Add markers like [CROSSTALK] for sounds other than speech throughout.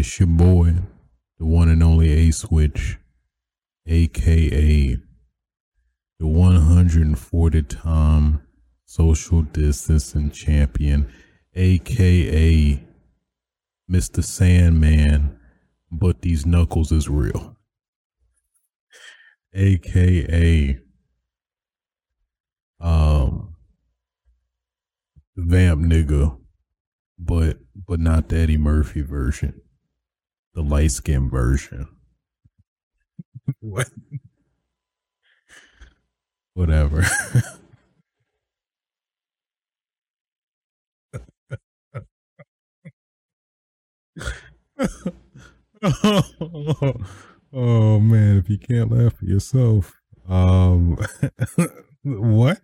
It's your boy, the one and only A Switch, aka the 140 time social distancing champion, aka Mr. Sandman, but these knuckles is real, aka um vamp nigga, but but not the Eddie Murphy version, the light skin version. [LAUGHS] what? Whatever. [LAUGHS] [LAUGHS] oh man, if you can't laugh at yourself, um, what?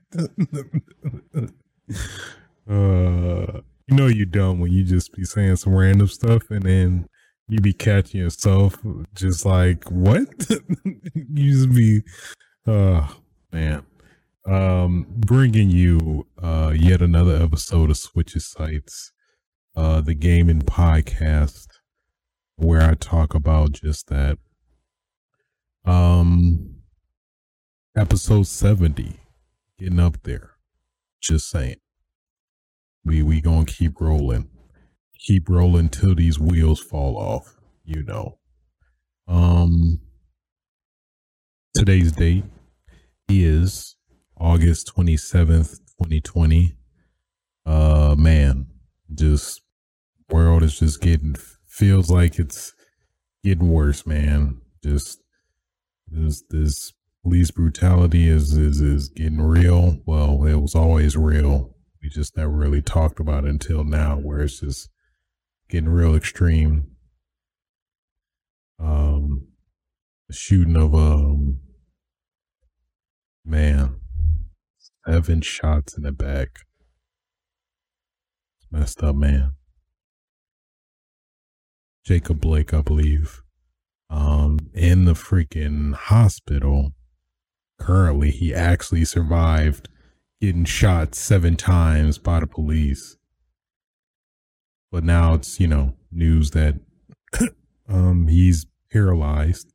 uh, you know you dumb when you just be saying some random stuff and then you be catching yourself just like what? [LAUGHS] you just be, uh, man. Um, bringing you uh yet another episode of Switches Sites, uh, the gaming podcast where I talk about just that. Um, episode 70, getting up there. Just saying. We, we gonna keep rolling. Keep rolling till these wheels fall off, you know. Um, today's date is August 27th, 2020. Uh, man, just world is just getting feels like it's getting worse, man. Just this this police brutality is is is getting real. Well, it was always real. We just never really talked about it until now, where it's just getting real extreme. Um, shooting of um man, seven shots in the back. It's messed up, man. Jacob Blake, I believe, um, in the freaking hospital. Currently, he actually survived getting shot seven times by the police. But now it's, you know, news that [COUGHS] um he's paralyzed.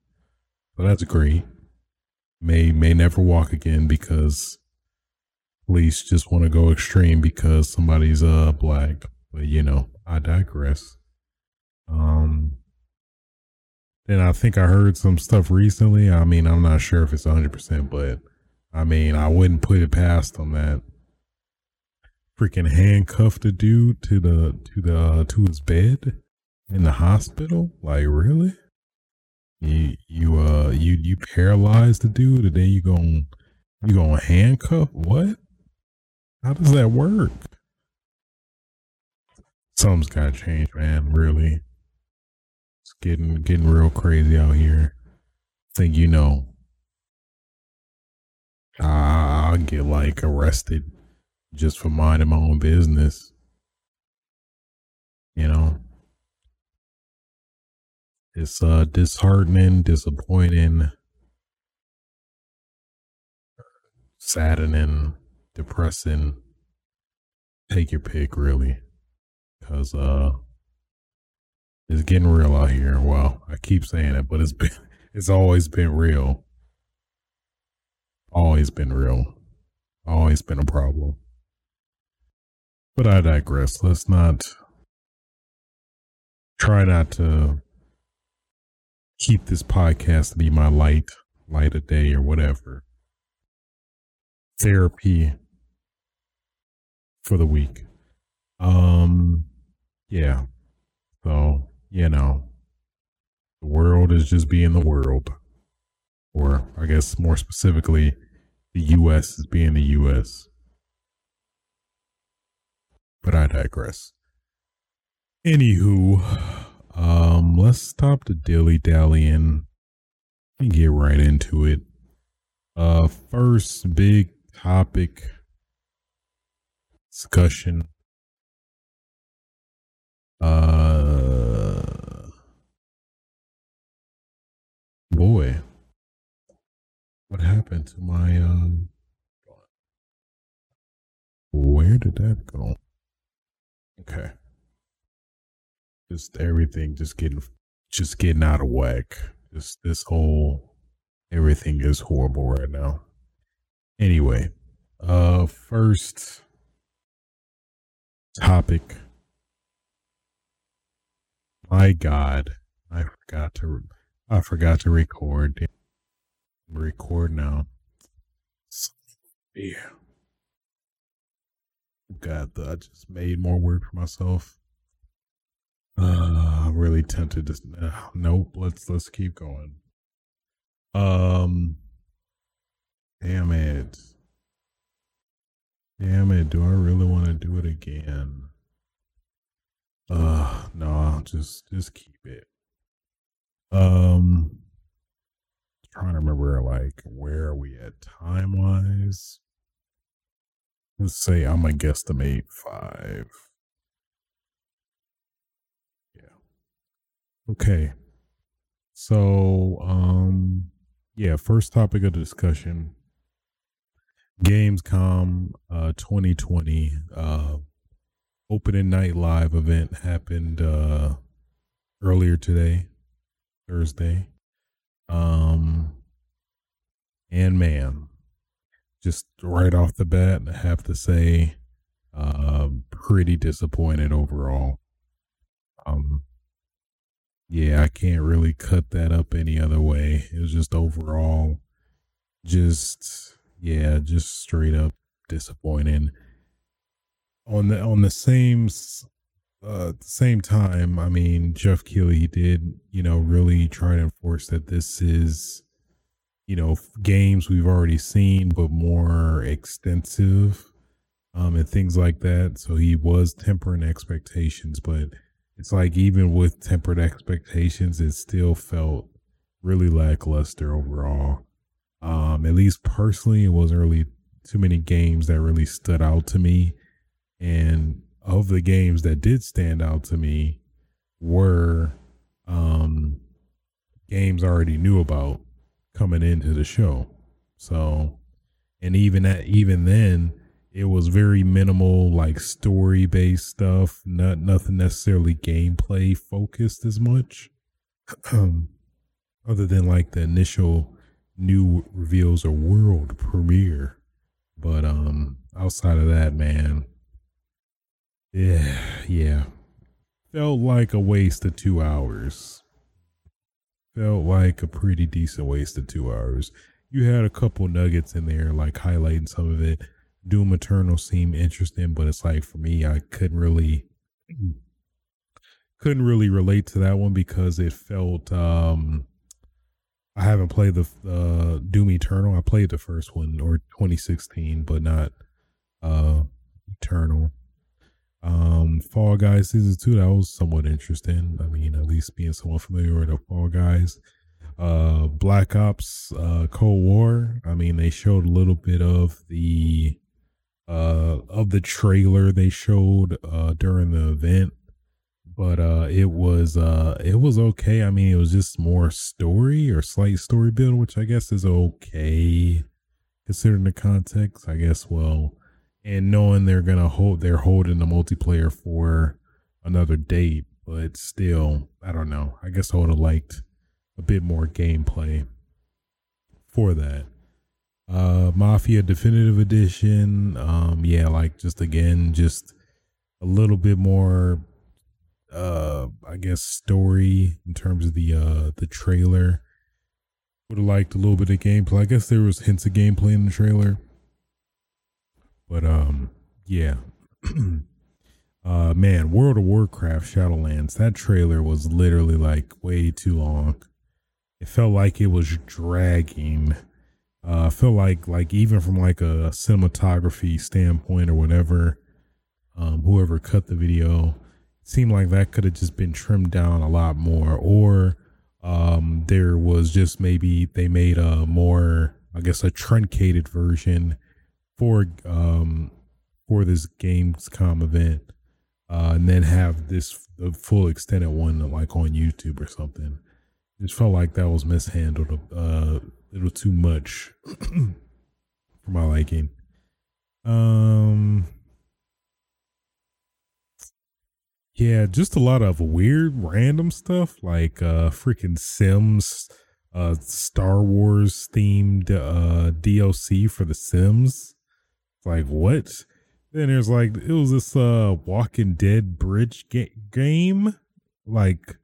So that's great. May may never walk again because police just want to go extreme because somebody's uh black. But you know, I digress. Um, then I think I heard some stuff recently. I mean, I'm not sure if it's 100%, but I mean, I wouldn't put it past them that freaking handcuffed the dude to the to the uh, to his bed in the hospital. Like, really? You you uh you you paralyze the dude and then you gonna you gonna handcuff what? How does that work? Something's gotta change, man. Really. It's getting getting real crazy out here. think you know. I'll get like arrested just for minding my own business. You know. It's uh disheartening, disappointing, saddening, depressing. Take your pick really. Cause uh it's getting real out here. Well, I keep saying it, but it's [LAUGHS] been it's always been real. Always been real. Always been a problem. But I digress. Let's not try not to keep this podcast to be my light, light of day or whatever. Therapy for the week. Um yeah. So you know, the world is just being the world. Or I guess more specifically, the US is being the US. But I digress. Anywho, um, let's stop the dilly dallying and get right into it. Uh, first big topic discussion. Uh, boy, what happened to my um? Where did that go? Okay. just everything just getting just getting out of whack. Just this whole everything is horrible right now. Anyway, uh first topic. My God, I forgot to I forgot to record. Record now. Yeah. God, I just made more work for myself. Uh, I'm really tempted to. Uh, nope. Let's let's keep going. Um. Damn it. Damn it. Do I really want to do it again? Uh, no. Just just keep it. Um. Trying to remember, like, where are we at time wise? Let's say I'm a guesstimate five. Yeah. Okay. So, um, yeah, first topic of discussion Gamescom uh 2020 uh opening night live event happened uh earlier today, Thursday. Um and man, just right off the bat, I have to say, uh, pretty disappointed overall. Um, yeah, I can't really cut that up any other way. It was just overall, just yeah, just straight up disappointing. On the on the same uh same time, I mean, Geoff Keighley did you know really try to enforce that this is you know games we've already seen but more extensive um and things like that. So he was tempering expectations but it's like even with tempered expectations it still felt really lackluster overall. Um at least personally it wasn't really too many games that really stood out to me. And of the games that did stand out to me were um games I already knew about coming into the show. So, and even that, even then, it was very minimal, like story based stuff. Not nothing necessarily gameplay focused as much. other than like the initial new reveals or world premiere. But um outside of that, man, yeah, yeah. Felt like a waste of two hours felt like a pretty decent waste of two hours. You had a couple nuggets in there, like highlighting some of it. Doom Eternal seemed interesting, but it's like for me, I couldn't really [CLEARS THROAT] couldn't really relate to that one because it felt um I haven't played the uh Doom Eternal. I played the first one or 2016, but not uh Eternal. Um, Fall Guys season two that was somewhat interesting. I mean, at least being somewhat familiar with the Fall Guys. Uh, Black Ops, uh, Cold War. I mean, they showed a little bit of the uh of the trailer they showed uh during the event but uh it was uh it was okay i mean it was just more story or slight story build which i guess is okay considering the context i guess well and knowing they're gonna hold they're holding the multiplayer for another date, but still, I don't know. I guess I would have liked a bit more gameplay for that. Uh Mafia Definitive Edition, um, yeah, like just again, just a little bit more uh I guess story in terms of the uh the trailer. Would have liked a little bit of gameplay. I guess there was hints of gameplay in the trailer but um, yeah. [CLEARS THROAT] uh, man, World of Warcraft Shadowlands. That trailer was literally like way too long. It felt like it was dragging. Uh, I felt like like even from like a cinematography standpoint or whatever, um, whoever cut the video, it seemed like that could have just been trimmed down a lot more, or um, there was just maybe they made a more, I guess, a truncated version for um for this Gamescom event, uh, and then have this full extended one like on YouTube or something. It just felt like that was mishandled uh, a little too much [CLEARS THROAT] for my liking. Um, Yeah, just a lot of weird random stuff like uh freaking Sims uh Star Wars themed uh DLC for the Sims. Like what? Then there's like it was this uh Walking Dead bridge ga- game. Like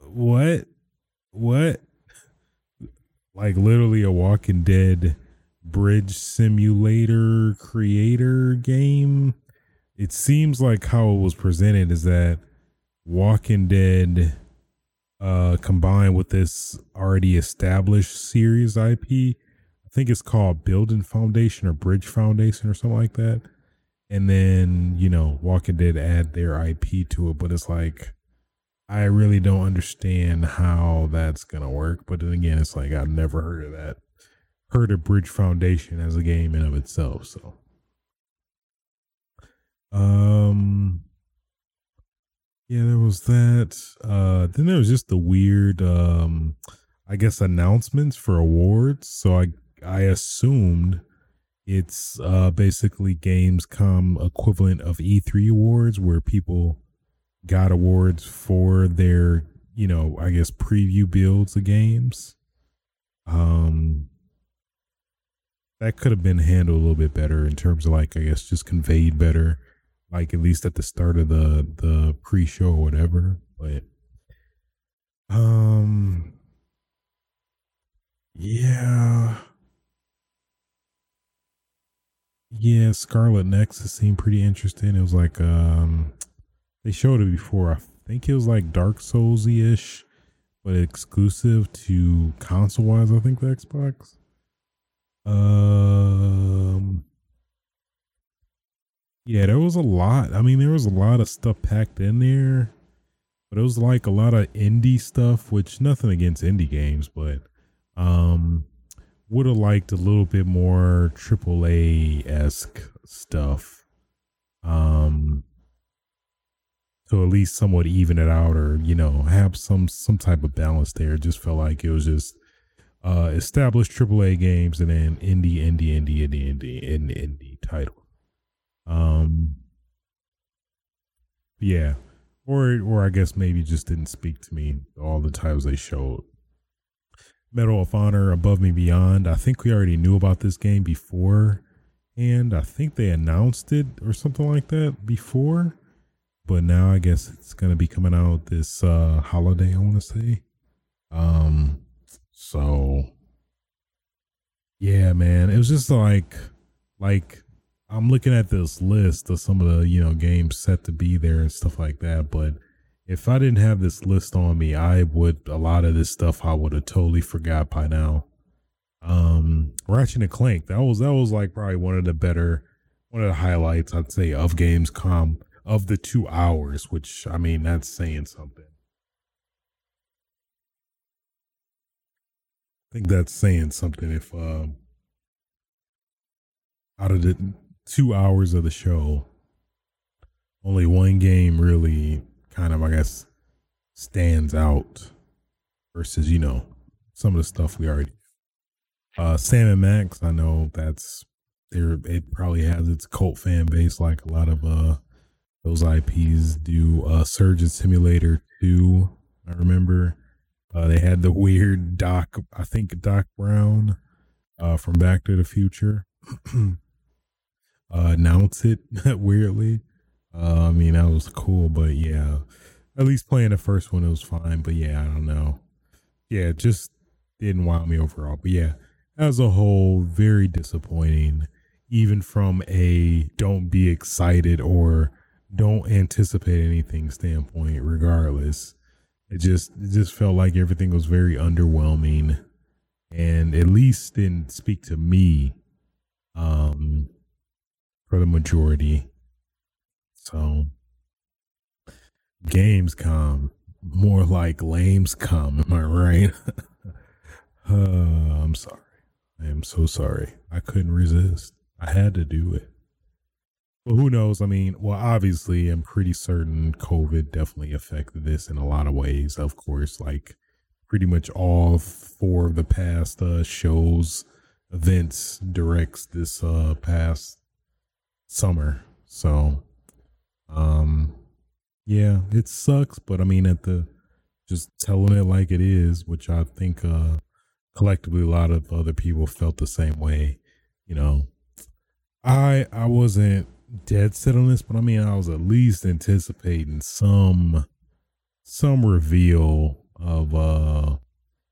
what? What? Like literally a Walking Dead bridge simulator creator game. It seems like how it was presented is that Walking Dead uh combined with this already established series IP. I think it's called Building Foundation or Bridge Foundation or something like that. And then, you know, Walking Dead add their IP to it, but it's like I really don't understand how that's gonna work. But then again, it's like I've never heard of that. Heard of Bridge Foundation as a game in of itself. So um yeah, there was that. Uh then there was just the weird um I guess announcements for awards. So I I assumed it's uh basically Gamescom equivalent of E3 awards where people got awards for their, you know, I guess preview builds of games. Um that could have been handled a little bit better in terms of like I guess just conveyed better, like at least at the start of the the pre-show or whatever. But um yeah. Yeah, Scarlet Nexus seemed pretty interesting. It was like um they showed it before. I think it was like Dark Soulsy ish, but exclusive to console wise, I think the Xbox. Um Yeah, there was a lot. I mean, there was a lot of stuff packed in there. But it was like a lot of indie stuff, which nothing against indie games, but um would have liked a little bit more AAA esque stuff. Um to at least somewhat even it out or, you know, have some some type of balance there. Just felt like it was just uh established AAA games and then indie, indie, indie, indie, indie, indie, indie title. Um yeah. Or or I guess maybe just didn't speak to me all the times they showed. Medal of Honor Above and Beyond. I think we already knew about this game before, and I think they announced it or something like that before. But now I guess it's gonna be coming out this uh holiday, I wanna say. Um so yeah, man. It was just like like I'm looking at this list of some of the, you know, games set to be there and stuff like that, but if I didn't have this list on me, I would a lot of this stuff I would have totally forgot by now. Um Ratchet and Clank, that was that was like probably one of the better one of the highlights I'd say of Gamescom of the two hours, which I mean that's saying something. I think that's saying something if um out of the two hours of the show, only one game really kind of, I guess, stands out versus, you know, some of the stuff we already. Uh, Sam and Max, I know that's there. It probably has its cult fan base, like a lot of uh those IPs do. Uh, Surgeon Simulator Two, I remember. Uh, they had the weird Doc, I think Doc Brown, uh, from Back to the Future, [CLEARS THROAT] uh, announce it [LAUGHS] weirdly. Uh, I mean, that was cool, but yeah, at least playing the first one, it was fine. But yeah, I don't know. Yeah, just didn't wow me overall. But yeah, as a whole, very disappointing, even from a don't be excited or don't anticipate anything standpoint, regardless. It just it just felt like everything was very underwhelming and at least didn't speak to me um for the majority. So Gamescom more like Lamescom, am I right? [LAUGHS] uh, I'm sorry. I am so sorry. I couldn't resist. I had to do it. But who knows? I mean, well, obviously, I'm pretty certain COVID definitely affected this in a lot of ways. Of course, like pretty much all four of the past uh, shows, events, directs this uh, past summer. So, um, yeah, it sucks, but I mean, at the just telling it like it is, which I think uh collectively a lot of other people felt the same way. You know, I I wasn't dead set on this, but I mean, I was at least anticipating some some reveal of uh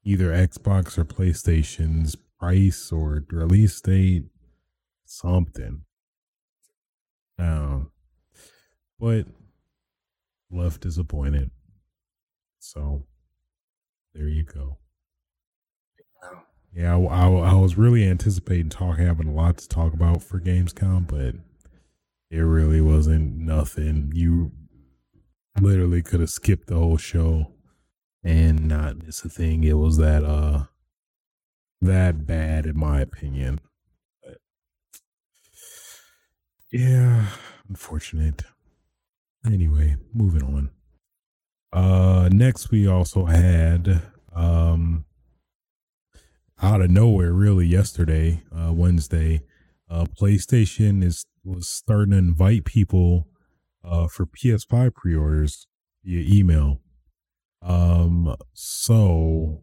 either Xbox or PlayStation's price or release date, something. Um, but left disappointed. So there you go. Yeah, I, I, I was really anticipating talk having a lot to talk about for Gamescom, but it really wasn't nothing. You literally could have skipped the whole show and not miss a thing. It was that uh that bad in my opinion. But yeah, unfortunate. Anyway, moving on. Uh next we also had um out of nowhere really yesterday, uh Wednesday, uh PlayStation is was starting to invite people uh for PS5 pre-orders via email. Um so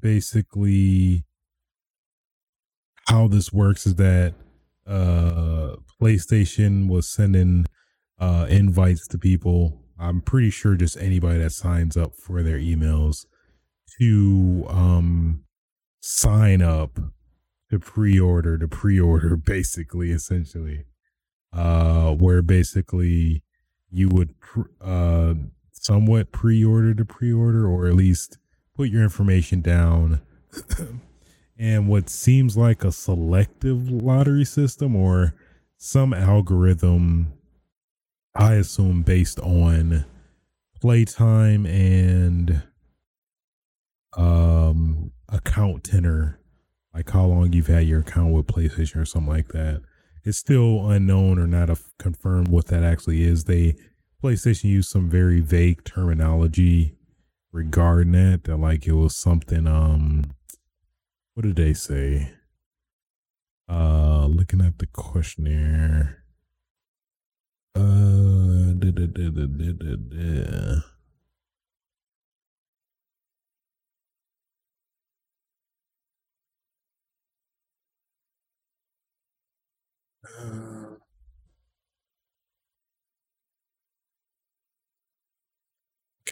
basically how this works is that uh PlayStation was sending uh invites to people. I'm pretty sure just anybody that signs up for their emails to um sign up to pre-order to pre-order [LAUGHS] basically essentially uh where basically you would uh somewhat pre-order to pre-order or at least put your information down [CLEARS THROAT] and what seems like a selective lottery system or some algorithm i assume based on playtime and um account tenor like how long you've had your account with playstation or something like that. It's still unknown or not confirmed what that actually is. They playstation used some very vague terminology regarding that that like it was something um what did they say? Uh looking at the questionnaire uh da, da, da,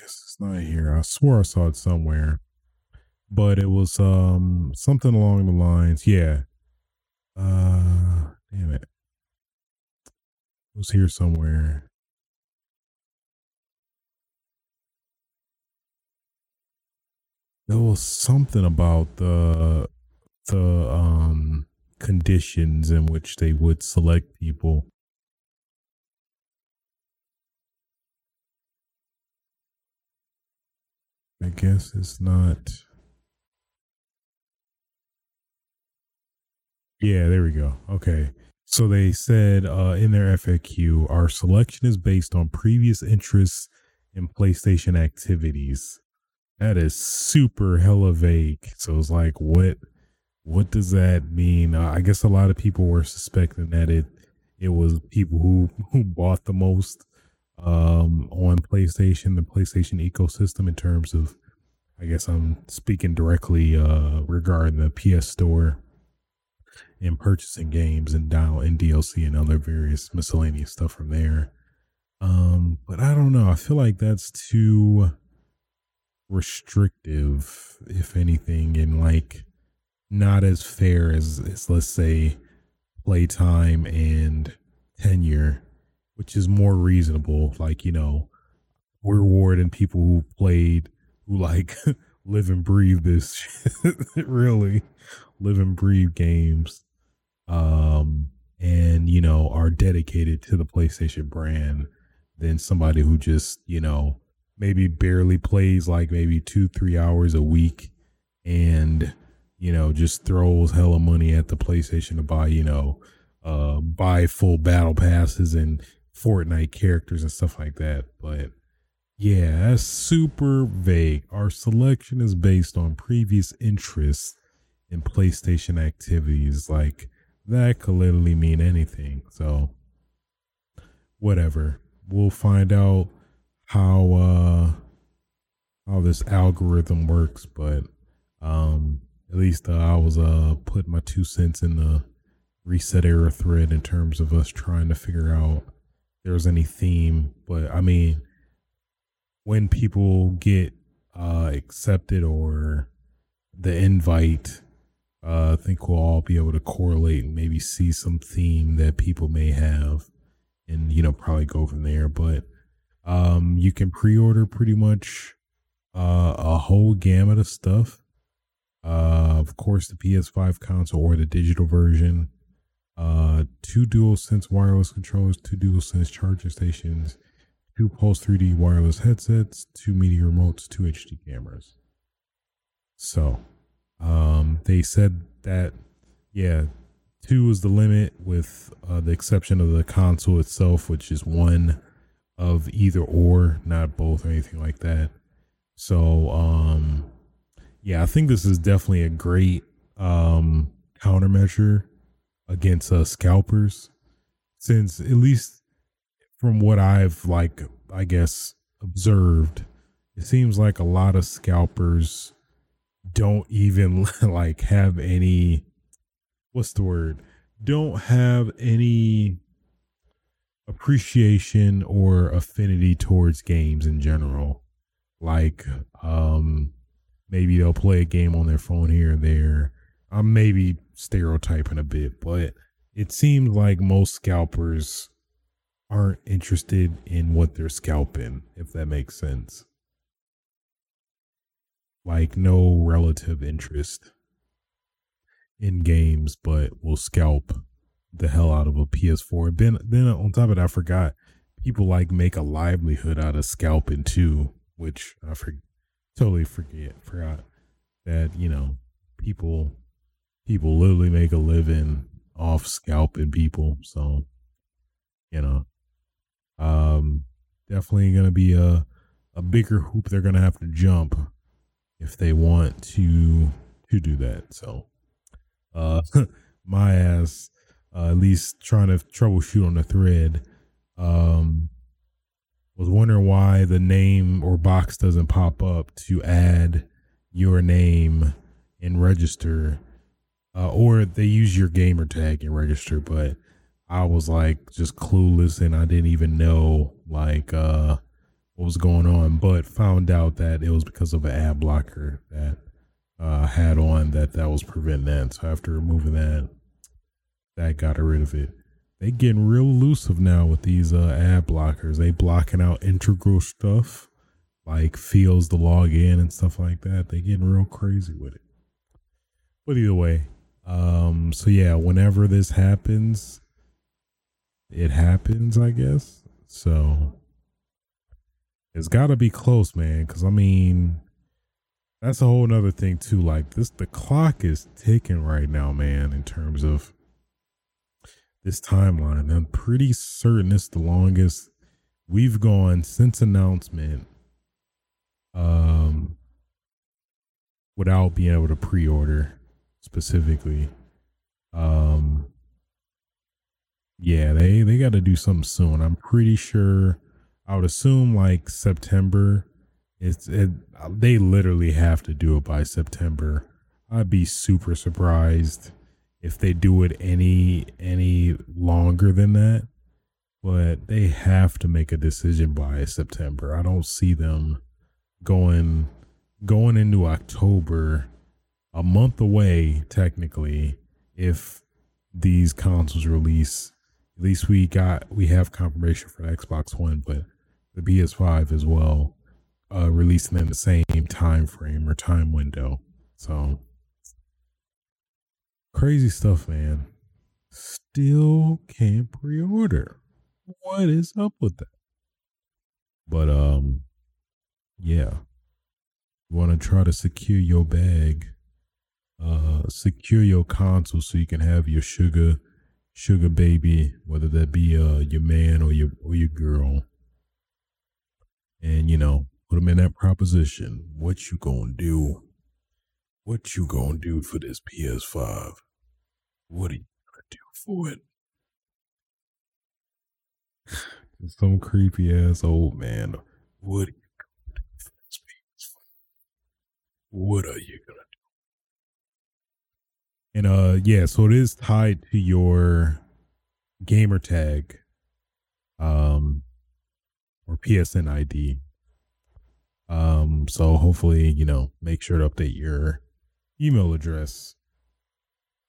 guess it's not here. I swore I saw it somewhere, but it was um something along the lines. Yeah. Uh, damn it. Was here somewhere. There was something about the the um conditions in which they would select people. I guess it's not. Yeah, there we go. Okay. So they said uh, in their FAQ, our selection is based on previous interests in PlayStation activities. That is super hella vague. So it's like, what? What does that mean? Uh, I guess a lot of people were suspecting that it it was people who who bought the most um, on PlayStation, the PlayStation ecosystem in terms of. I guess I'm speaking directly uh, regarding the PS Store and purchasing games and down and DLC and other various miscellaneous stuff from there. Um, but I don't know. I feel like that's too restrictive, if anything, and like not as fair as, as let's say playtime and tenure, which is more reasonable. Like, you know, rewarding people who played who like [LAUGHS] live and breathe this [LAUGHS] really. Live and breathe games. Um and you know are dedicated to the PlayStation brand than somebody who just you know maybe barely plays like maybe 2 3 hours a week and you know just throws hella money at the PlayStation to buy you know uh buy full battle passes and Fortnite characters and stuff like that. But yeah, that's super vague. Our selection is based on previous interests in PlayStation activities. Like, that could literally mean anything. So, whatever. We'll find out how uh how this algorithm works, but um at least uh, I was uh putting my two cents in the ResetEra thread in terms of us trying to figure out there's any theme. But I mean, when people get uh accepted or the invite, uh, I think we'll all be able to correlate and maybe see some theme that people may have, and you know probably go from there. But um, you can pre-order pretty much uh, a whole gamut of stuff. Uh, of course, the PS5 console or the digital version. Uh, two DualSense wireless controllers, two DualSense charging stations, two Pulse 3D wireless headsets, two media remotes, two HD cameras. So, um, they said that, yeah, two is the limit, with uh, the exception of the console itself, which is one of either or, not both or anything like that. So, um, yeah, I think this is definitely a great um, countermeasure against uh, scalpers, since at least from what I've like, I guess observed, it seems like a lot of scalpers don't even [LAUGHS] like have any what's the word? Don't have any appreciation or affinity towards games in general. Like um maybe they'll play a game on their phone here and there. I'm maybe stereotyping a bit but it seems like most scalpers aren't interested in what they're scalping if that makes sense like no relative interest in games, but will scalp the hell out of a PS4. Then, then on top of that, I forgot people like make a livelihood out of scalping too, which I for, totally forget forgot that you know people people literally make a living off scalping people. So you know, um, definitely gonna be a a bigger hoop they're gonna have to jump if they want to to do that. So, uh, [LAUGHS] my ass, uh, at least trying to troubleshoot on the thread, um, was wondering why the name or box doesn't pop up to add your name and register, uh, or they use your gamer tag and register, but I was like just clueless and I didn't even know like uh what was going on, but found out that it was because of an ad blocker that uh, had on that that was preventing that. So after removing that, that got rid of it. They getting real elusive now with these uh, ad blockers. They blocking out integral stuff like fields to log in and stuff like that. They getting real crazy with it. But either way, um, so yeah, whenever this happens, it happens, I guess. So it's got to be close, man. Because I mean, that's a whole nother thing too. Like this, the clock is ticking right now, man. In terms of this timeline, I'm pretty certain it's the longest we've gone since announcement. Um, without being able to pre-order specifically. Um, yeah, they they got to do something soon. I'm pretty sure I would assume like September. It's it, they literally have to do it by September. I'd be super surprised if they do it any any longer than that. But they have to make a decision by September. I don't see them going going into October, a month away technically, if these consoles release. At least we got we have confirmation for Xbox One, but the PS5 as well, uh, releasing in the same time frame or time window. So crazy stuff, man. Still can't pre-order. What is up with that? But um, yeah, you want to try to secure your bag, uh, secure your console so you can have your sugar, sugar baby, whether that be uh your man or your or your girl and you know put them in that proposition. What you gonna do? What you gonna do for this PS5? What are you gonna do for it? [SIGHS] Some creepy ass old man What are you gonna do for this PS5? What are you gonna? And uh yeah, so it is tied to your gamer tag um or PSN ID. Um so hopefully, you know, make sure to update your email address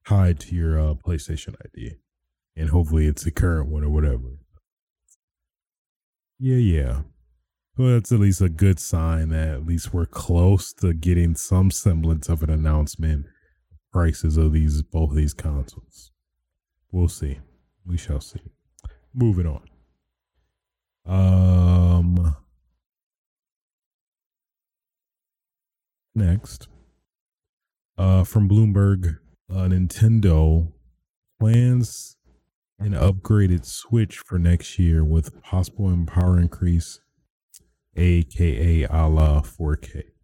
tied to your uh, PlayStation ID. And hopefully it's the current one or whatever. Yeah, yeah. Well, that's at least a good sign that at least we're close to getting some semblance of an announcement prices of these both of these consoles. We'll see. We shall see. Moving on. Um next. Uh from Bloomberg, uh, Nintendo plans an upgraded Switch for next year with possible power increase aka a la 4K.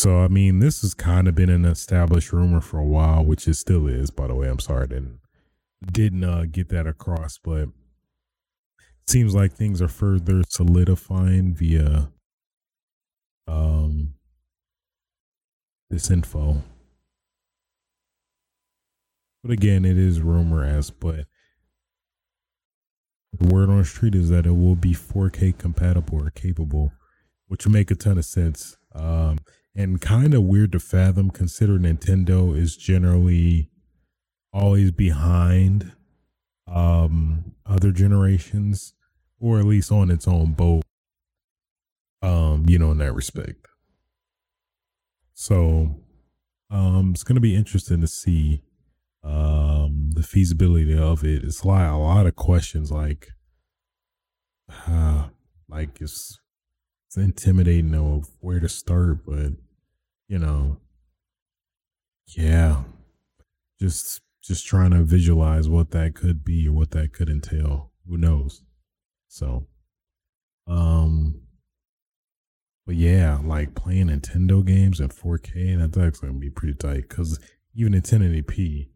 So I mean, this has kind of been an established rumor for a while, which it still is. By the way, I'm sorry didn't didn't uh, get that across, but seems like things are further solidifying via um this info. But again, it is rumor as, but the word on the street is that it will be 4K compatible or capable, which would make a ton of sense. Um, and kind of weird to fathom considering Nintendo is generally always behind um, other generations, or at least on its own boat. Um, you know, in that respect. So, um, it's gonna be interesting to see um, the feasibility of it. It's like a lot of questions, like, uh, [SIGHS] like it's it's intimidating of where to start, but you know, yeah, just just trying to visualize what that could be or what that could entail. Who knows? So, um, but yeah, like playing Nintendo games at 4K, that's actually gonna be pretty tight because even in 1080p,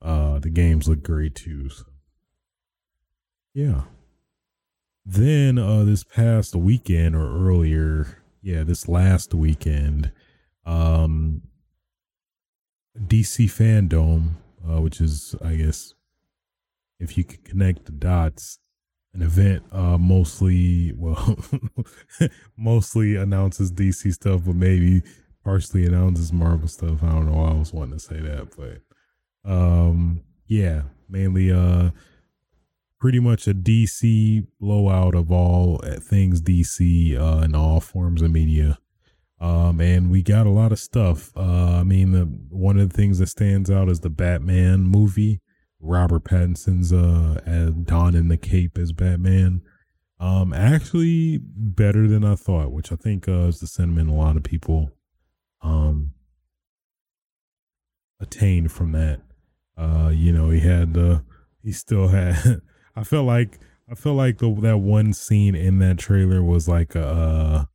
uh, the games look great too. So. Yeah. Then uh, this past weekend or earlier, yeah, this last weekend, um, DC Fandom, uh, which is, I guess, if you can connect the dots, an event uh, mostly, well, [LAUGHS] mostly announces DC stuff, but maybe partially announces Marvel stuff. I don't know. I was wanting to say that, but um, yeah, mainly uh, pretty much a DC blowout of all uh, things DC uh, in all forms of media. Um, and we got a lot of stuff. Uh, I mean, the, one of the things that stands out is the Batman movie. Robert Pattinson's uh, as Don in the Cape as Batman. Um, actually better than I thought, which I think uh, is the sentiment a lot of people um attained from that. Uh, you know, he had the he still had. [LAUGHS] I felt like I felt like the that one scene in that trailer was like a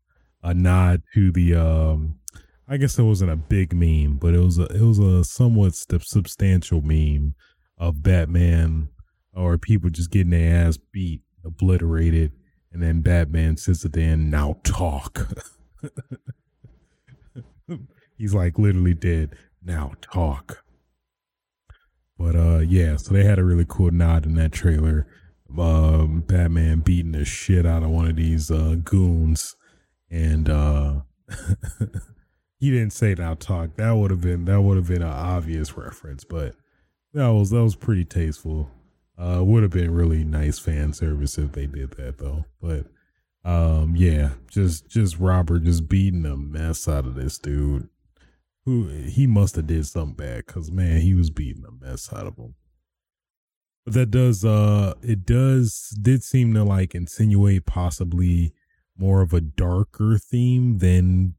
a nod to the um. I guess it wasn't a big meme, but it was a it was a somewhat substantial meme of Batman or people just getting their ass beat, obliterated, and then Batman sits at the end. Now talk. [LAUGHS] He's like literally dead. Now talk. But uh, yeah, so they had a really cool nod in that trailer. Um, Batman beating the shit out of one of these uh, goons, and uh, [LAUGHS] he didn't say "now talk." That would have been that would have been an obvious reference, but that was that was pretty tasteful. Uh, would have been really nice fan service if they did that though. But um, yeah, just just Robert just beating the mess out of this dude who he must have did something bad because man, he was beating the mess out of him. But that does uh it does did seem to like insinuate possibly more of a darker theme than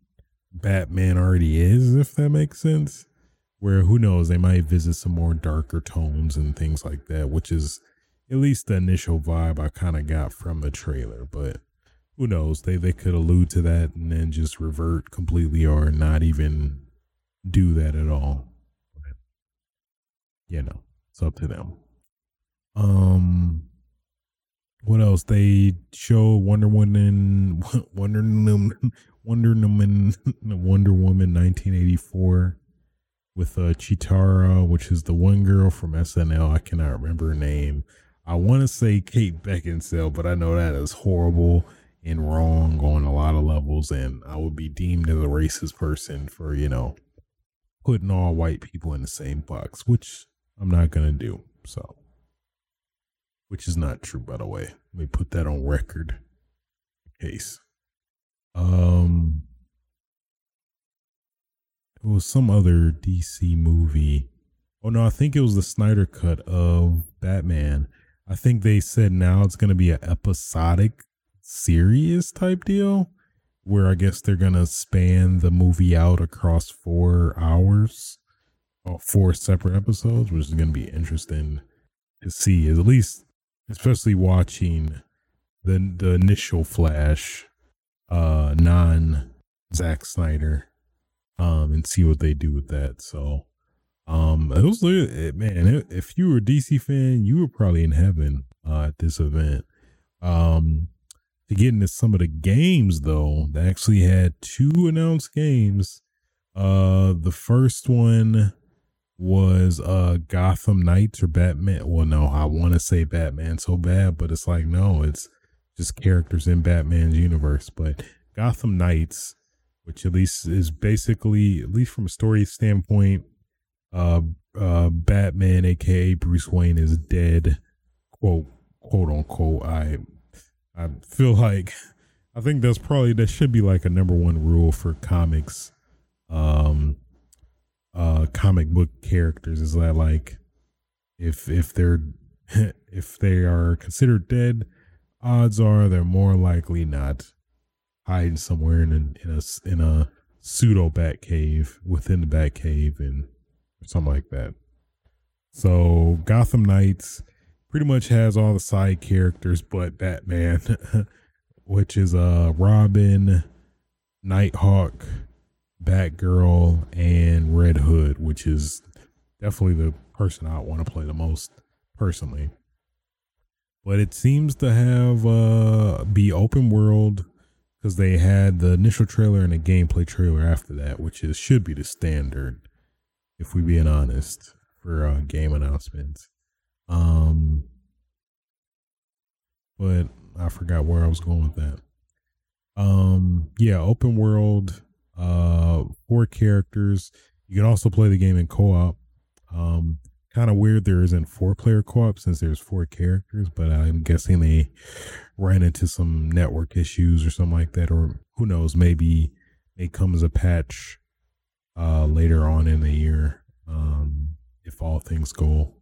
Batman already is, if that makes sense. Where who knows, they might visit some more darker tones and things like that, which is at least the initial vibe I kind of got from the trailer. But who knows? They they could allude to that and then just revert completely or not even do that at all. But, you know, it's up to them. Um, what else? They show Wonder Woman, [LAUGHS] Wonder Woman, Wonder Woman, Wonder Woman, 1984, with uh, Cheetara, which is the one girl from SNL. I cannot remember her name. I want to say Kate Beckinsale, but I know that is horrible and wrong on a lot of levels, and I would be deemed as a racist person for you know putting all white people in the same box, which I'm not gonna do. So which is not true, by the way. Let me put that on record. Case. Um, it was some other DC movie. Oh no, I think it was the Snyder cut of Batman. I think they said now it's going to be an episodic series type deal where I guess they're to span the movie out across four hours, or four separate episodes, which is to be interesting to see. At least especially watching the the initial Flash, uh, non Zack Snyder, um, and see what they do with that. So, um, it was man. if you were a DC fan, you were probably in heaven uh, at this event. Um, to get into some of the games though, they actually had two announced games. Uh, the first one was uh Gotham Knights or Batman. Well, no, I want to say Batman so bad, but it's like no, it's just characters in Batman's universe. But Gotham Knights, which at least is basically, at least from a story standpoint, uh, uh, Batman, aka Bruce Wayne, is dead. Quote, quote unquote. I, I feel like, I think that's probably that should be like a number one rule for comics. Um, uh comic book characters is that like if if they're [LAUGHS] if they are considered dead odds are they're more likely not hiding somewhere in a in a, in a pseudo bat cave within the bat cave and something like that so gotham knights pretty much has all the side characters but batman [LAUGHS] which is uh robin nighthawk Batgirl, and Red Hood, which is definitely the person I want to play the most personally. But it seems to have uh be open world because they had the initial trailer and a gameplay trailer after that, which is should be the standard, if we being honest, for uh, game announcements. Um, but I forgot where I was going with that. Um, yeah, open world uh, four characters. You can also play the game in co-op. Um, kind of weird there isn't four player co-op since there's four characters, but I'm guessing they ran into some network issues or something like that, or who knows, maybe it comes a patch uh, later on in the year um, if all things go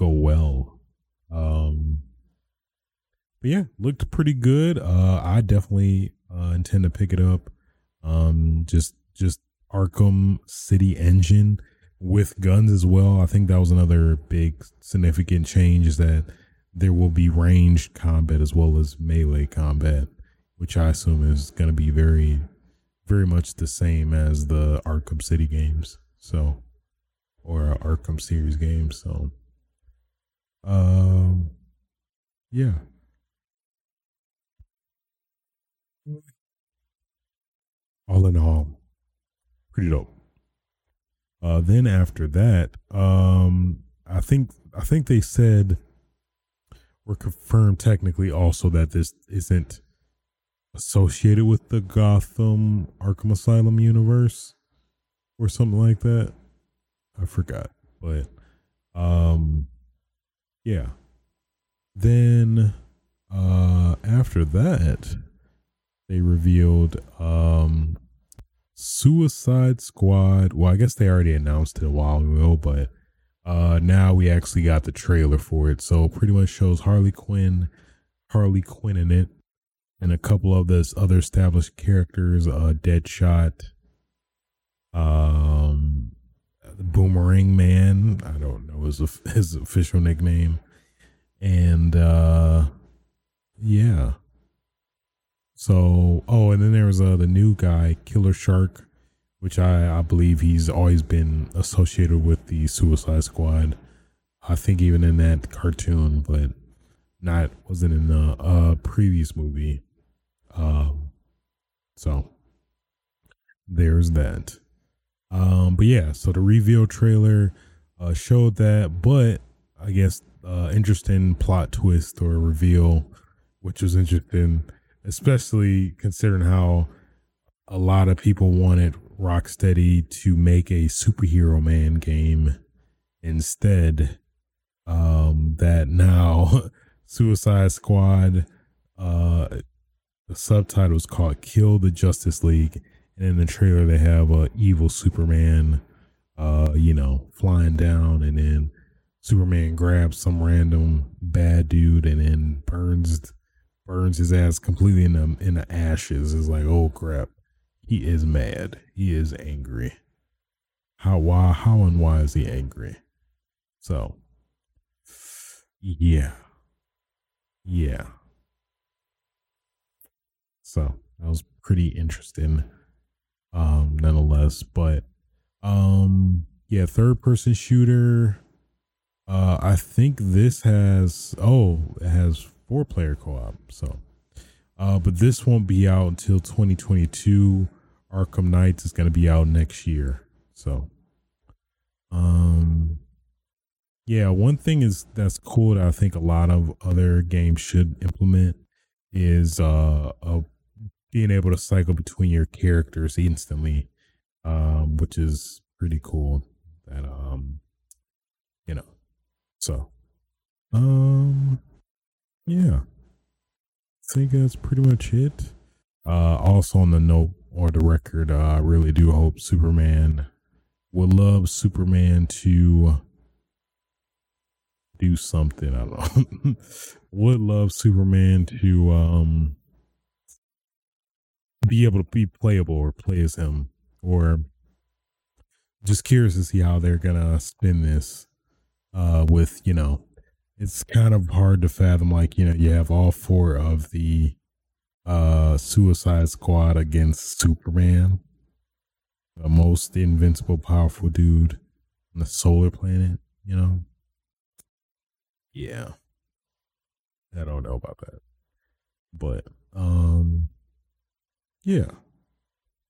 go well. Um, but yeah, looked pretty good. Uh, I definitely uh, intend to pick it up um, just just Arkham City engine with guns as well. I think that was another big significant change is that there will be ranged combat as well as melee combat, which I assume is going to be very, very much the same as the Arkham City games. So, or Arkham series games. So, um, yeah all in all, pretty dope. Uh, then after that, um, I think I think they said or confirmed technically also that this isn't associated with the Gotham Arkham Asylum universe or something like that. I forgot, but um, yeah. Then uh, after that, they revealed um Suicide Squad. Well, I guess they already announced it a while ago, but uh now we actually got the trailer for it. So pretty much shows Harley Quinn, Harley Quinn in it, and a couple of this other established characters, uh Deadshot, um Boomerang Man, I don't know his his official nickname. And uh yeah. So, oh, and then there was uh, the new guy, Killer Shark, which I, I believe he's always been associated with the Suicide Squad. I think even in that cartoon, but not wasn't in the uh, previous movie. Um, so there's that. Um, but yeah, so the reveal trailer uh, showed that, but I guess uh, interesting plot twist or reveal, which was interesting, especially considering how a lot of people wanted Rocksteady to make a superhero man game instead. Um, that now [LAUGHS] Suicide Squad, uh, the subtitle is called Kill the Justice League. And in the trailer, they have a evil Superman, uh, you know, flying down, and then Superman grabs some random bad dude and then burns burns his ass completely in the in the ashes. It's like, oh crap, he is mad. He is angry. How why how and why is he angry? So yeah. Yeah. So that was pretty interesting. Um, nonetheless. But um yeah, third person shooter. Uh I think this has oh, it has four player co op. So uh but this won't be out until 2022. Arkham Knights is gonna be out next year. So um yeah, one thing is that's cool that I think a lot of other games should implement is uh, uh being able to cycle between your characters instantly, um, which is pretty cool. That um, you know, so um, yeah, I think that's pretty much it. Uh, also on the note or the record, uh, I really do hope Superman would love Superman to do something. I don't know. [LAUGHS] Would love Superman to um be able to be playable or play as him, or just curious to see how they're gonna spin this. Uh, with you know, it's kind of hard to fathom. Like you know, you have all four of the uh Suicide Squad against Superman, the most invincible, powerful dude on the solar planet. You know, yeah. I don't know about that. But um yeah.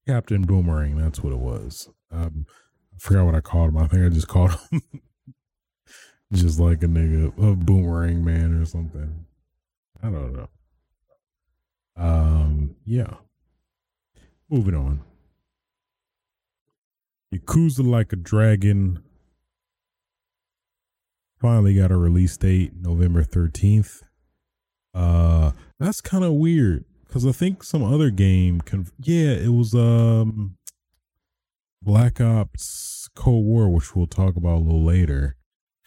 Captain Boomerang, that's what it was. Um I forgot what I called him. I think I just called him [LAUGHS] just like a nigga, a boomerang man or something. I don't know. Um yeah. Moving on. Yakuza like a dragon finally got a release date November 13th. Uh that's kind of weird cuz I think some other game can yeah, it was um Black Ops Cold War which we'll talk about a little later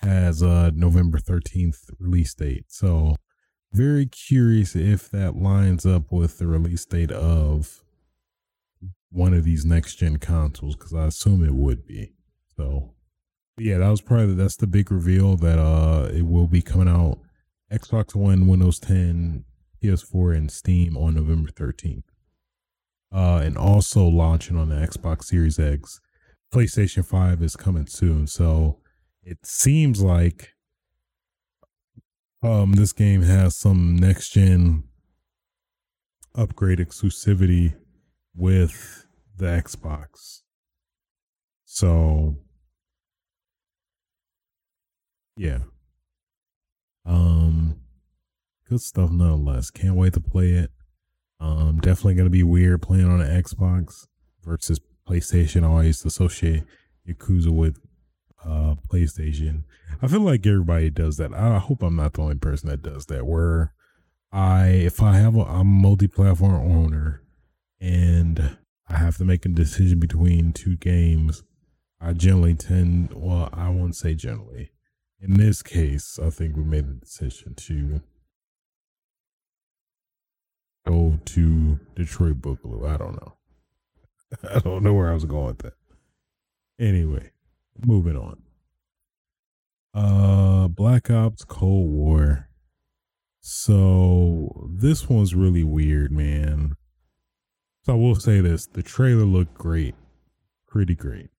has a November 13th release date. So very curious if that lines up with the release date of one of these next gen consoles cuz I assume it would be. So yeah, that was probably that's the big reveal that uh it will be coming out Xbox One, Windows 10, PS4, and Steam on November 13th. Uh, and also launching on the Xbox Series X. PlayStation 5 is coming soon. So it seems like um this game has some next gen upgrade exclusivity with the Xbox. So yeah. Um, good stuff nonetheless. Can't wait to play it. Um, definitely gonna be weird playing on an Xbox versus PlayStation. I always associate Yakuza with uh PlayStation. I feel like everybody does that. I hope I'm not the only person that does that. Where I, if I have a, I'm a multi-platform owner, and I have to make a decision between two games, I generally tend, well, I won't say generally in this case, I think we made the decision to go to Detroit Boogaloo. I don't know. [LAUGHS] I don't know where I was going with that. Anyway, moving on. Uh Black Ops Cold War. So this one's really weird, man. So I will say this, the trailer looked great. Pretty great.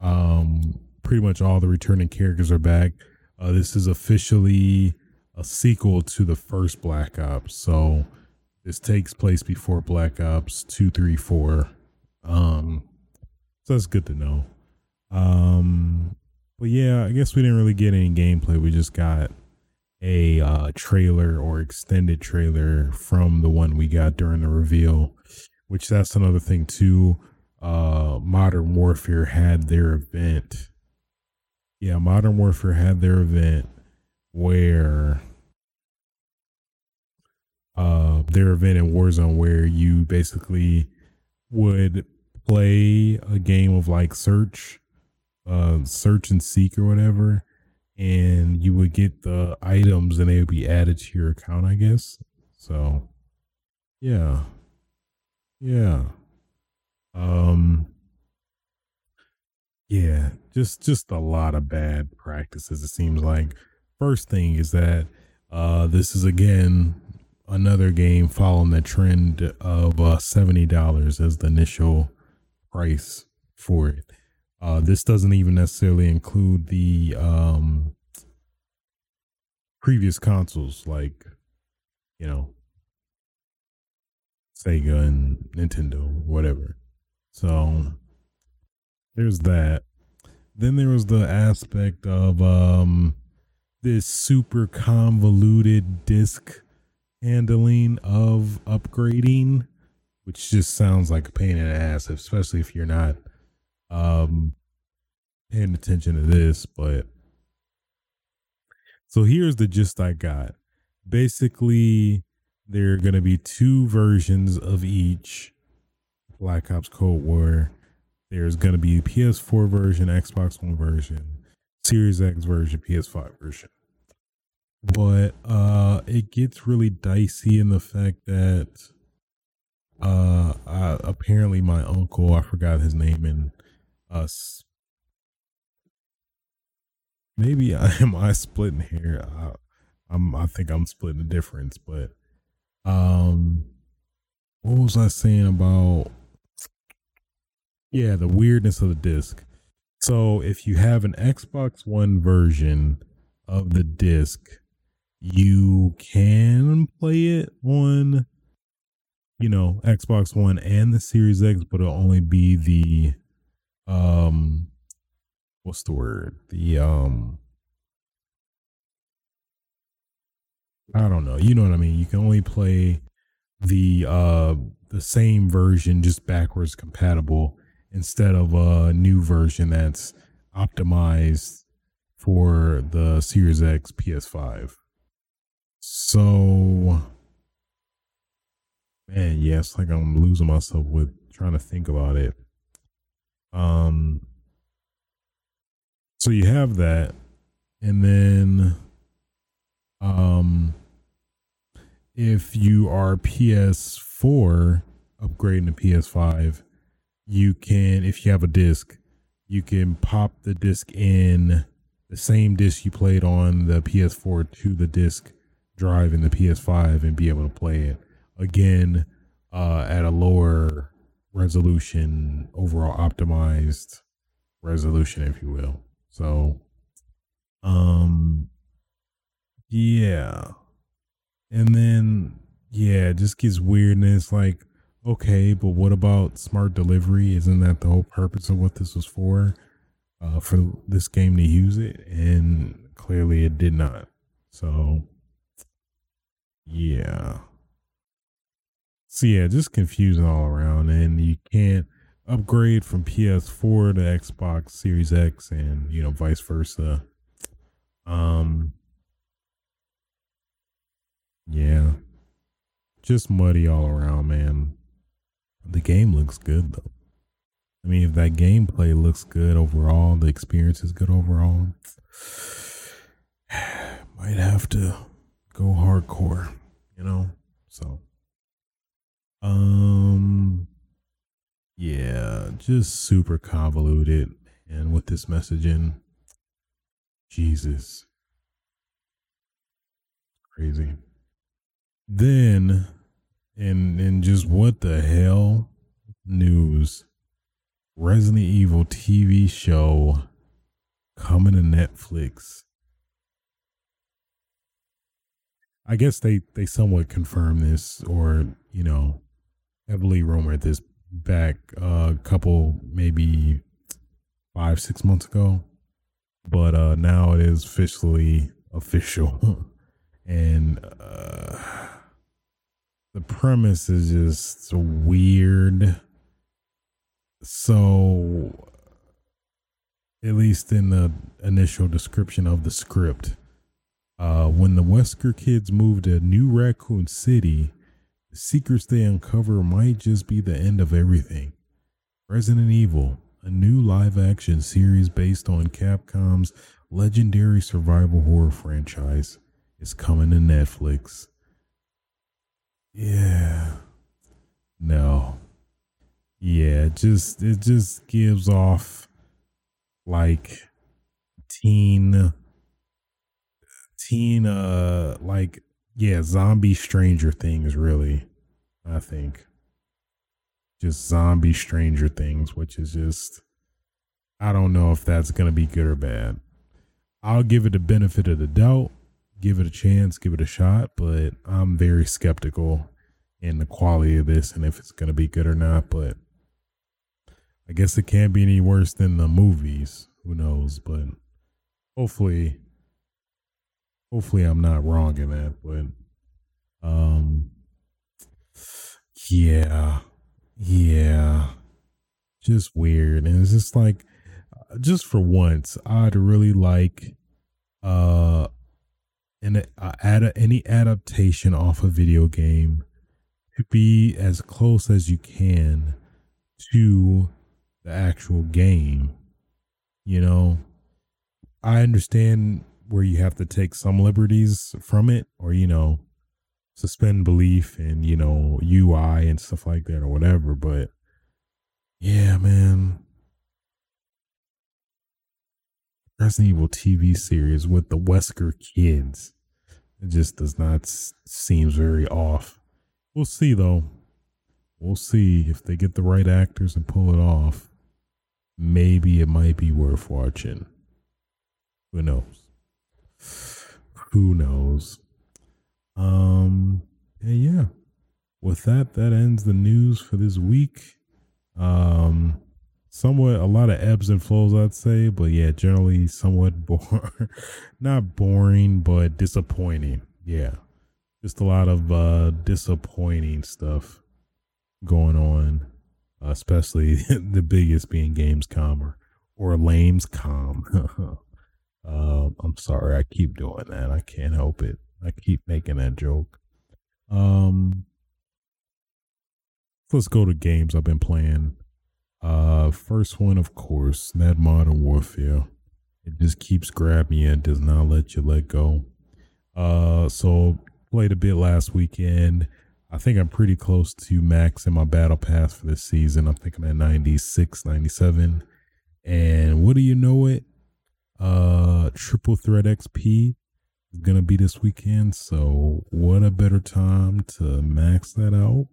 Um pretty much all the returning characters are back. Uh, this is officially a sequel to the first Black Ops. So this takes place before Black Ops 2, 3, 4. Um, so that's good to know. Um, but yeah, I guess we didn't really get any gameplay. We just got a uh, trailer or extended trailer from the one we got during the reveal, which that's another thing too. Uh, Modern Warfare had their event. Yeah, Modern Warfare had their event where uh their event in Warzone where you basically would play a game of like search uh search and seek or whatever and you would get the items and they would be added to your account i guess. So yeah. Yeah. Um yeah just just a lot of bad practices it seems like. First thing is that uh this is again another game following the trend of uh $70 as the initial price for it uh, this doesn't even necessarily include the um, previous consoles like, you know, Sega and Nintendo, whatever. So there's that. Then there was the aspect of um, this super convoluted disc handling of upgrading, which just sounds like a pain in the ass, especially if you're not um paying attention to this, but so here's the gist I got. Basically, there are going to be two versions of each Black Ops Cold War. There's going to be a PS4 version, Xbox One version, Series X version, PS5 version. But uh it gets really dicey in the fact that uh I, apparently my uncle, I forgot his name and us. Maybe I [LAUGHS] am I splitting here. I, I'm I think I'm splitting the difference, but um, what was I saying about? Yeah, the weirdness of the disc. So if you have an Xbox One version of the disc, you can play it on, you know, Xbox One and the Series X, but it'll only be the um what's the word? The um I don't know. You know what I mean? You can only play the uh the same version just backwards compatible instead of a new version that's optimized for the Series X PS5. So man, yes, yeah, like I'm losing myself with trying to think about it. Um, so you have that, and then, um, if you are PS4 upgrading to PS5, you can, if you have a disc, you can pop the disc in the same disc you played on the PS4 to the disc drive in the PS5 and be able to play it again uh, at a lower resolution, overall optimized resolution, if you will. So, um, yeah. And then, yeah, it just gets weird. And it's like, okay, but what about smart delivery? Isn't that the whole purpose of what this was for? Uh, for this game to use it? And clearly it did not. So, yeah. So yeah, just confusing all around, and you can't upgrade from PS4 to Xbox Series X, and you know vice versa. Um, yeah, just muddy all around, man. The game looks good though. I mean, if that gameplay looks good overall, the experience is good overall. [SIGHS] Might have to go hardcore, you know. So. Um, yeah, just super convoluted. And with this messaging, Jesus, crazy. Then, and and just what the hell news? Resident Evil TV show coming to Netflix. I guess they they somewhat confirmed this, or you know, heavily rumored this back a couple maybe five six months ago, but uh now it is officially official, [LAUGHS] and uh the premise is just weird. So, at least in the initial description of the script, uh, when the Wesker kids move to New Raccoon City, the secrets they uncover might just be the end of everything. Resident Evil, a new live action series based on Capcom's legendary survival horror franchise, is coming to Netflix. Yeah. No. Yeah, just it just gives off like teen teen uh like yeah, zombie stranger things really. I think. Just zombie stranger things, which is just I don't know if that's gonna be good or bad. I'll give it the benefit of the doubt give it a chance, give it a shot, but I'm very skeptical in the quality of this and if it's to be good or not. But I guess it can't be any worse than the movies. Who knows? But hopefully, hopefully I'm not wrong in that. But, um, yeah, yeah, just weird. And it's just like, just for once, I'd really like, uh, and uh, add any adaptation off a video game to be as close as you can to the actual game. You know, I understand where you have to take some liberties from it, or you know, suspend belief and you know UI and stuff like that, or whatever. But yeah, man. Resident Evil TV series with the Wesker kids. It just does not seems very off. We'll see though. We'll see if they get the right actors and pull it off. Maybe it might be worth watching. Who knows? Who knows? Um and yeah. With that, that ends the news for this week. Um somewhat a lot of ebbs and flows, I'd say, but yeah, generally somewhat [LAUGHS] boring, not boring, but disappointing. Yeah, just a lot of uh, disappointing stuff going on, especially [LAUGHS] the biggest being Gamescom or or Lamescom. [LAUGHS] uh, I'm sorry, I keep doing that. I can't help it. I keep making that joke. Um, let's go to games I've been playing uh, first one, of course, that Modern Warfare. It just keeps grabbing you and does not let you let go. Uh, so played a bit last weekend. I think I'm pretty close to max in my battle pass for this season. I think I'm at 96, 97. And what do you know it? Uh, Triple Threat XP is to be this weekend. So what a better time to max that out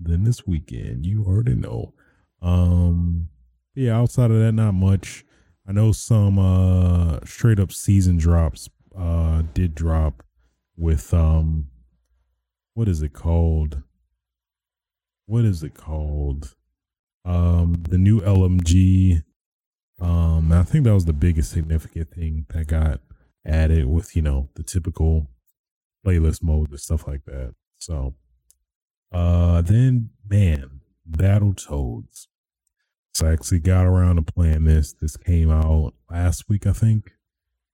than this weekend. You already know. Um, yeah, outside of that, not much. I know some uh straight up season drops uh did drop with um what is it called? What is it called? Um the new LMG. Um I think that was the biggest significant thing that got added with, you know, the typical playlist mode and stuff like that. So uh then man, Battletoads. So I actually got around to playing this. This came out last week, I think,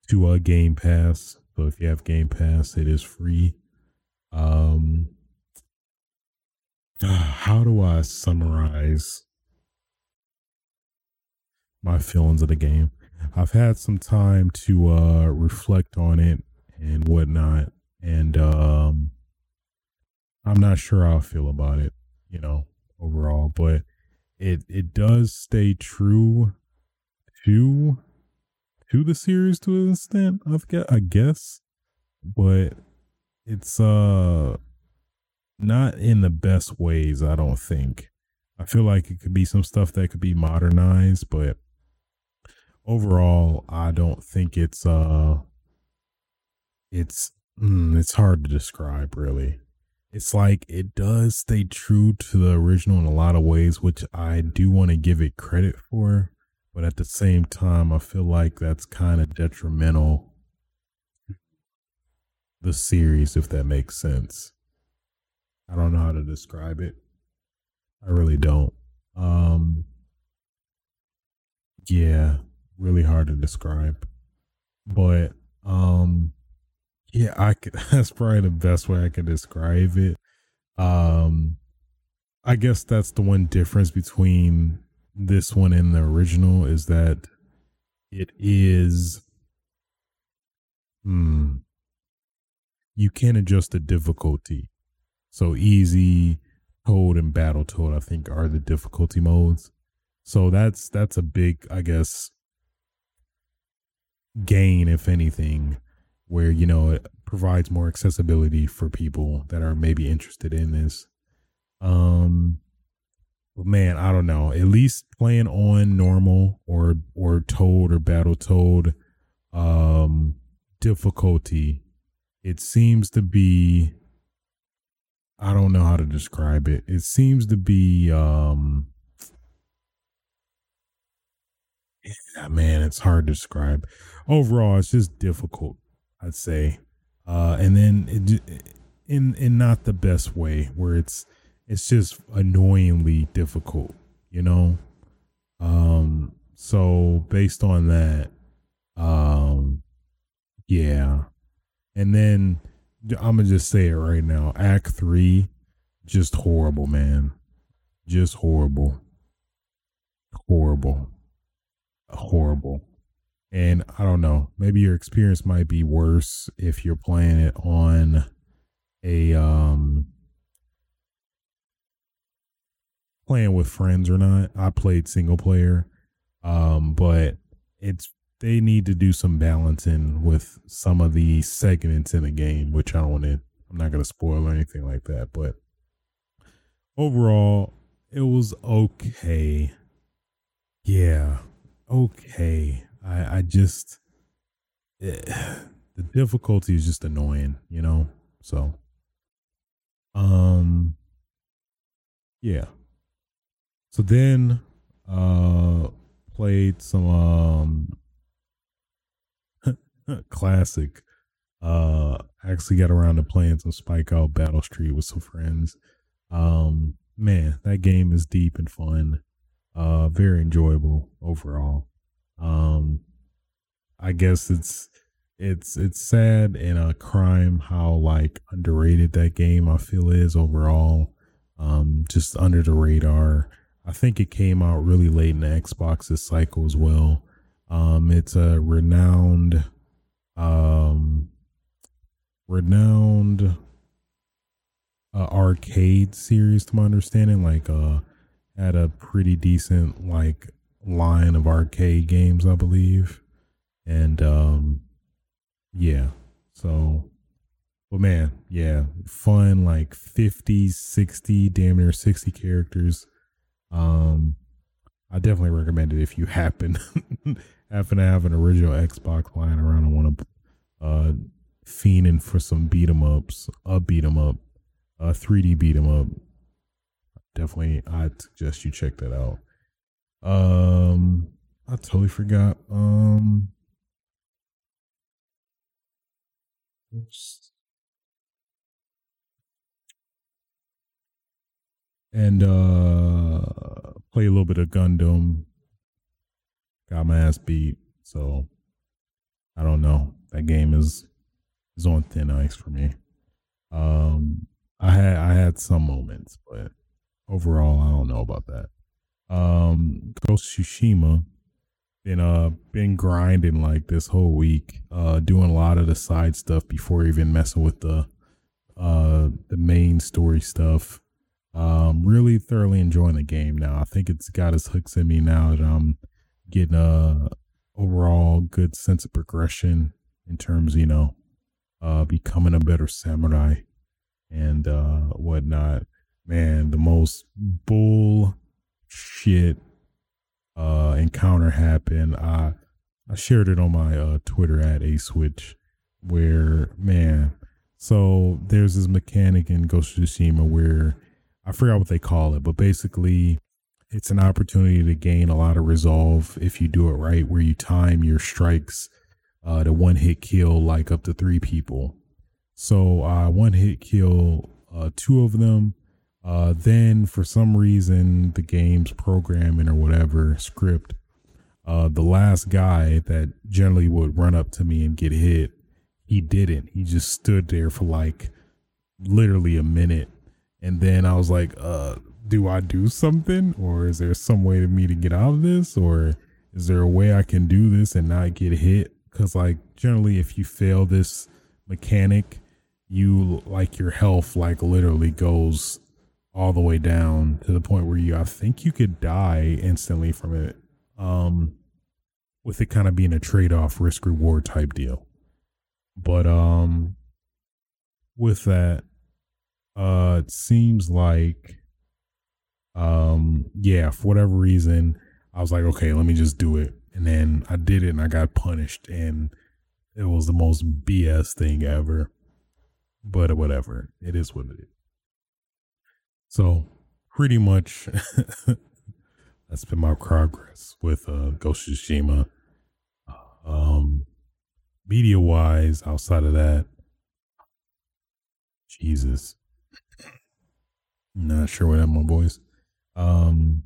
to a uh, Game Pass. So if you have Game Pass, it is free. Um, [SIGHS] how do I summarize my feelings of the game? I've had some time to uh, reflect on it and whatnot, and um, I'm not sure how I feel about it. You know, overall, but it it does stay true to to the series to an extent. I guess, but it's uh not in the best ways. I don't think. I feel like it could be some stuff that could be modernized, but overall, I don't think it's uh it's mm, it's hard to describe really. It's like it does stay true to the original in a lot of ways, which I do want to give it credit for. But at the same time, I feel like that's kind of detrimental the series, if that makes sense. I don't know how to describe it. I really don't. Um, yeah, really hard to describe. But um, yeah, I could, [LAUGHS] that's probably the best way I can describe it. Um, I guess that's the one difference between this one and the original is that it is hmm you can adjust the difficulty. So easy, toad, and battle toad, I think, are the difficulty modes. So that's that's a big, I guess, gain, if anything, where you know it provides more accessibility for people that are maybe interested in this. Um, but man, I don't know. At least playing on normal or or toad or battle toad, um, difficulty it seems to be I don't know how to describe it. It seems to be um yeah, man, it's hard to describe. Overall, it's just difficult, I'd say. Uh and then it, in in not the best way where it's it's just annoyingly difficult, you know? Um so based on that um yeah, and then I'm gonna just say it right now. Act three, just horrible, man. Just horrible. Horrible. Horrible. And I don't know, maybe your experience might be worse if you're playing it on a um playing with friends or not. I played single player. Um, but it's they need to do some balancing with some of the segments in the game, which I don't want to. I'm not going to spoil or anything like that, but overall, it was okay. Yeah, okay. I I just it, the difficulty is just annoying, you know. So, um, yeah. So then, uh, played some um [LAUGHS] Classic. Uh, actually got around to playing some Spikeout Battle Street with some friends. Um, man, that game is deep and fun. Uh, very enjoyable overall. Um, I guess it's it's it's sad and a crime how like underrated that game I feel is overall. Um, just under the radar. I think it came out really late in the Xbox's cycle as well. Um, it's a renowned um, renowned uh, arcade series, to my understanding. Like, uh, had a pretty decent like line of arcade games, I believe, and um, yeah. So, but man, yeah, fun. Like 50, 60, damn near 60 characters. Um, I definitely recommend it if you happen [LAUGHS] happen to have an original Xbox lying around and want to uh fiending for some beat 'em ups, a beat 'em up, a 3D beat 'em up. Definitely, I'd suggest you check that out. Um, I totally forgot. Um, and uh, play a little bit of Gundam got my ass beat. So I don't know. That game is is on thin ice for me. Um, I had I had some moments, but overall, I don't know about that. Um, Ghost Tsushima been uh been grinding like this whole week, uh, doing a lot of the side stuff before even messing with the uh the main story stuff. Um, really thoroughly enjoying the game now. I think it's got its hooks in me now that I'm getting a overall good sense of progression in terms, you know, uh, becoming a better samurai and uh, whatnot. Man, the most bull shit uh, encounter happened. I I shared it on my uh, Twitter at a switch where man So there's this mechanic in Ghost of Tsushima where I forgot what they call it, but basically it's an opportunity to gain a lot of resolve if you do it right, where you time your strikes uh, to one hit kill like up to three people. So uh, one hit kill uh, two of them. Uh, then for some reason the game's programming or whatever script, uh, the last guy that generally would run up to me and get hit, he didn't. He just stood there for like literally a minute, and then I was like, uh, "Do I do something, or is there some way to me to get out of this, or is there a way I can do this and not get hit?" Because like generally, if you fail this mechanic, you like your health like literally goes all the way down to the point where you I think you could die instantly from it. Um with it kind of being a trade-off risk reward type deal. But um with that uh it seems like um yeah, for whatever reason I was like okay, let me just do it. And then I did it and I got punished and it was the most BS thing ever. But whatever. It is what it is. So pretty much [LAUGHS] that's been my progress with uh Ghost of Tsushima. Um media wise, outside of that, Jesus. Not sure what happened, my boys. Um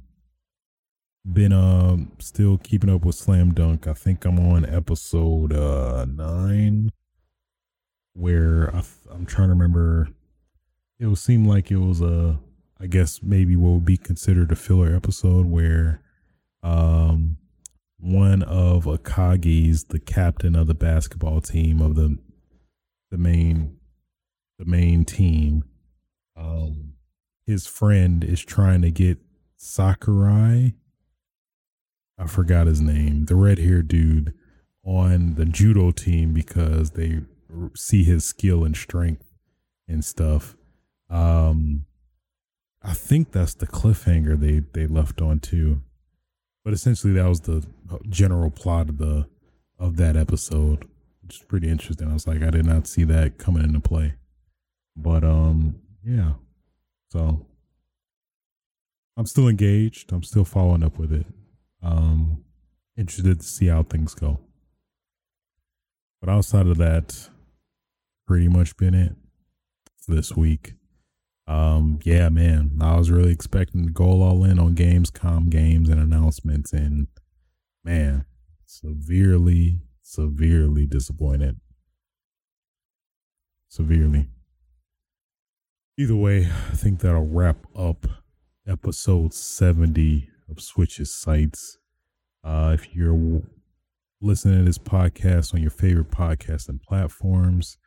been uh, still keeping up with Slam Dunk. I think I'm on episode uh nine where I am trying to remember. It would seem like it was a, I guess maybe what would be considered a filler episode where, um, one of Akagi's the captain of the basketball team of the, the main, the main team. Um, his friend is trying to get Sakuragi. I forgot his name, the red haired dude on the judo team because they see his skill and strength and stuff. Um, I think that's the cliffhanger they they left on too. But essentially, that was the general plot of the of that episode, which is pretty interesting. I was like, I did not see that coming into play. But um, yeah. So I'm still engaged. I'm still following up with it. Um, interested to see how things go. But outside of that, pretty much been it for this week. Um, yeah, man, I was really expecting to go all in on Gamescom games and announcements, and man, severely, severely disappointed. Severely. Either way, I think that'll wrap up episode 70 of Switch's Sights. Uh, if you're listening to this podcast on your favorite podcasting platforms,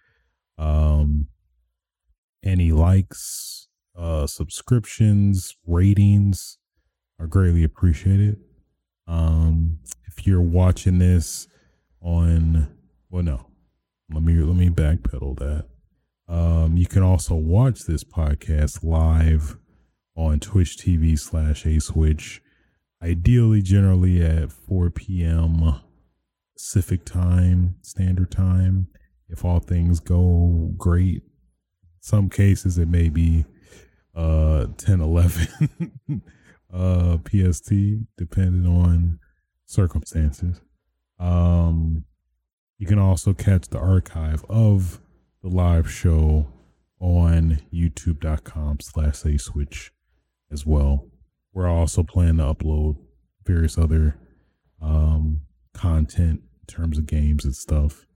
um, any likes, uh, subscriptions, ratings are greatly appreciated. Um, if you're watching this on, well, no, let me let me backpedal that. Um, you can also watch this podcast live on Twitch TV slash A Switch. Ideally, generally at 4 p.m. Pacific time, standard time if all things go great. Some cases it may be uh 10 11 [LAUGHS] uh PST depending on circumstances. Um you can also catch the archive of the live show on youtube.com slash a switch as well. We're also planning to upload various other um content in terms of games and stuff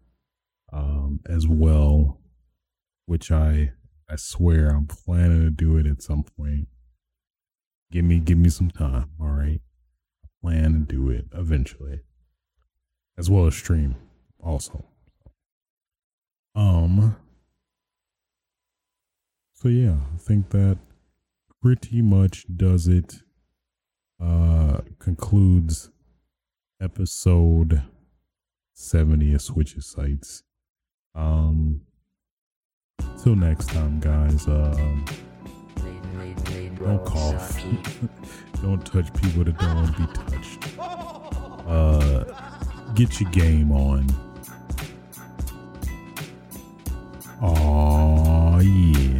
um, as well, which I I swear I'm planning to do it at some point. Give me give me some time, all right. I plan to do it eventually, as well as stream also. Um. So yeah, I think that pretty much does it. Uh, concludes episode 70 of Switches Sites. Um, till next time, guys. Um, don't cough. [LAUGHS] don't touch people that don't want to be touched. Uh, get your game on. Aww. yeah.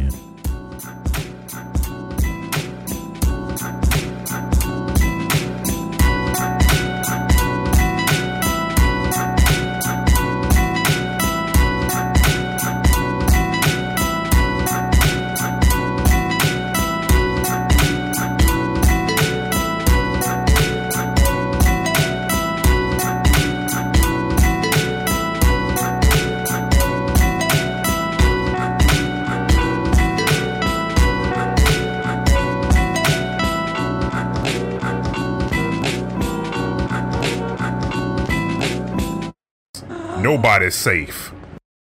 Nobody's safe.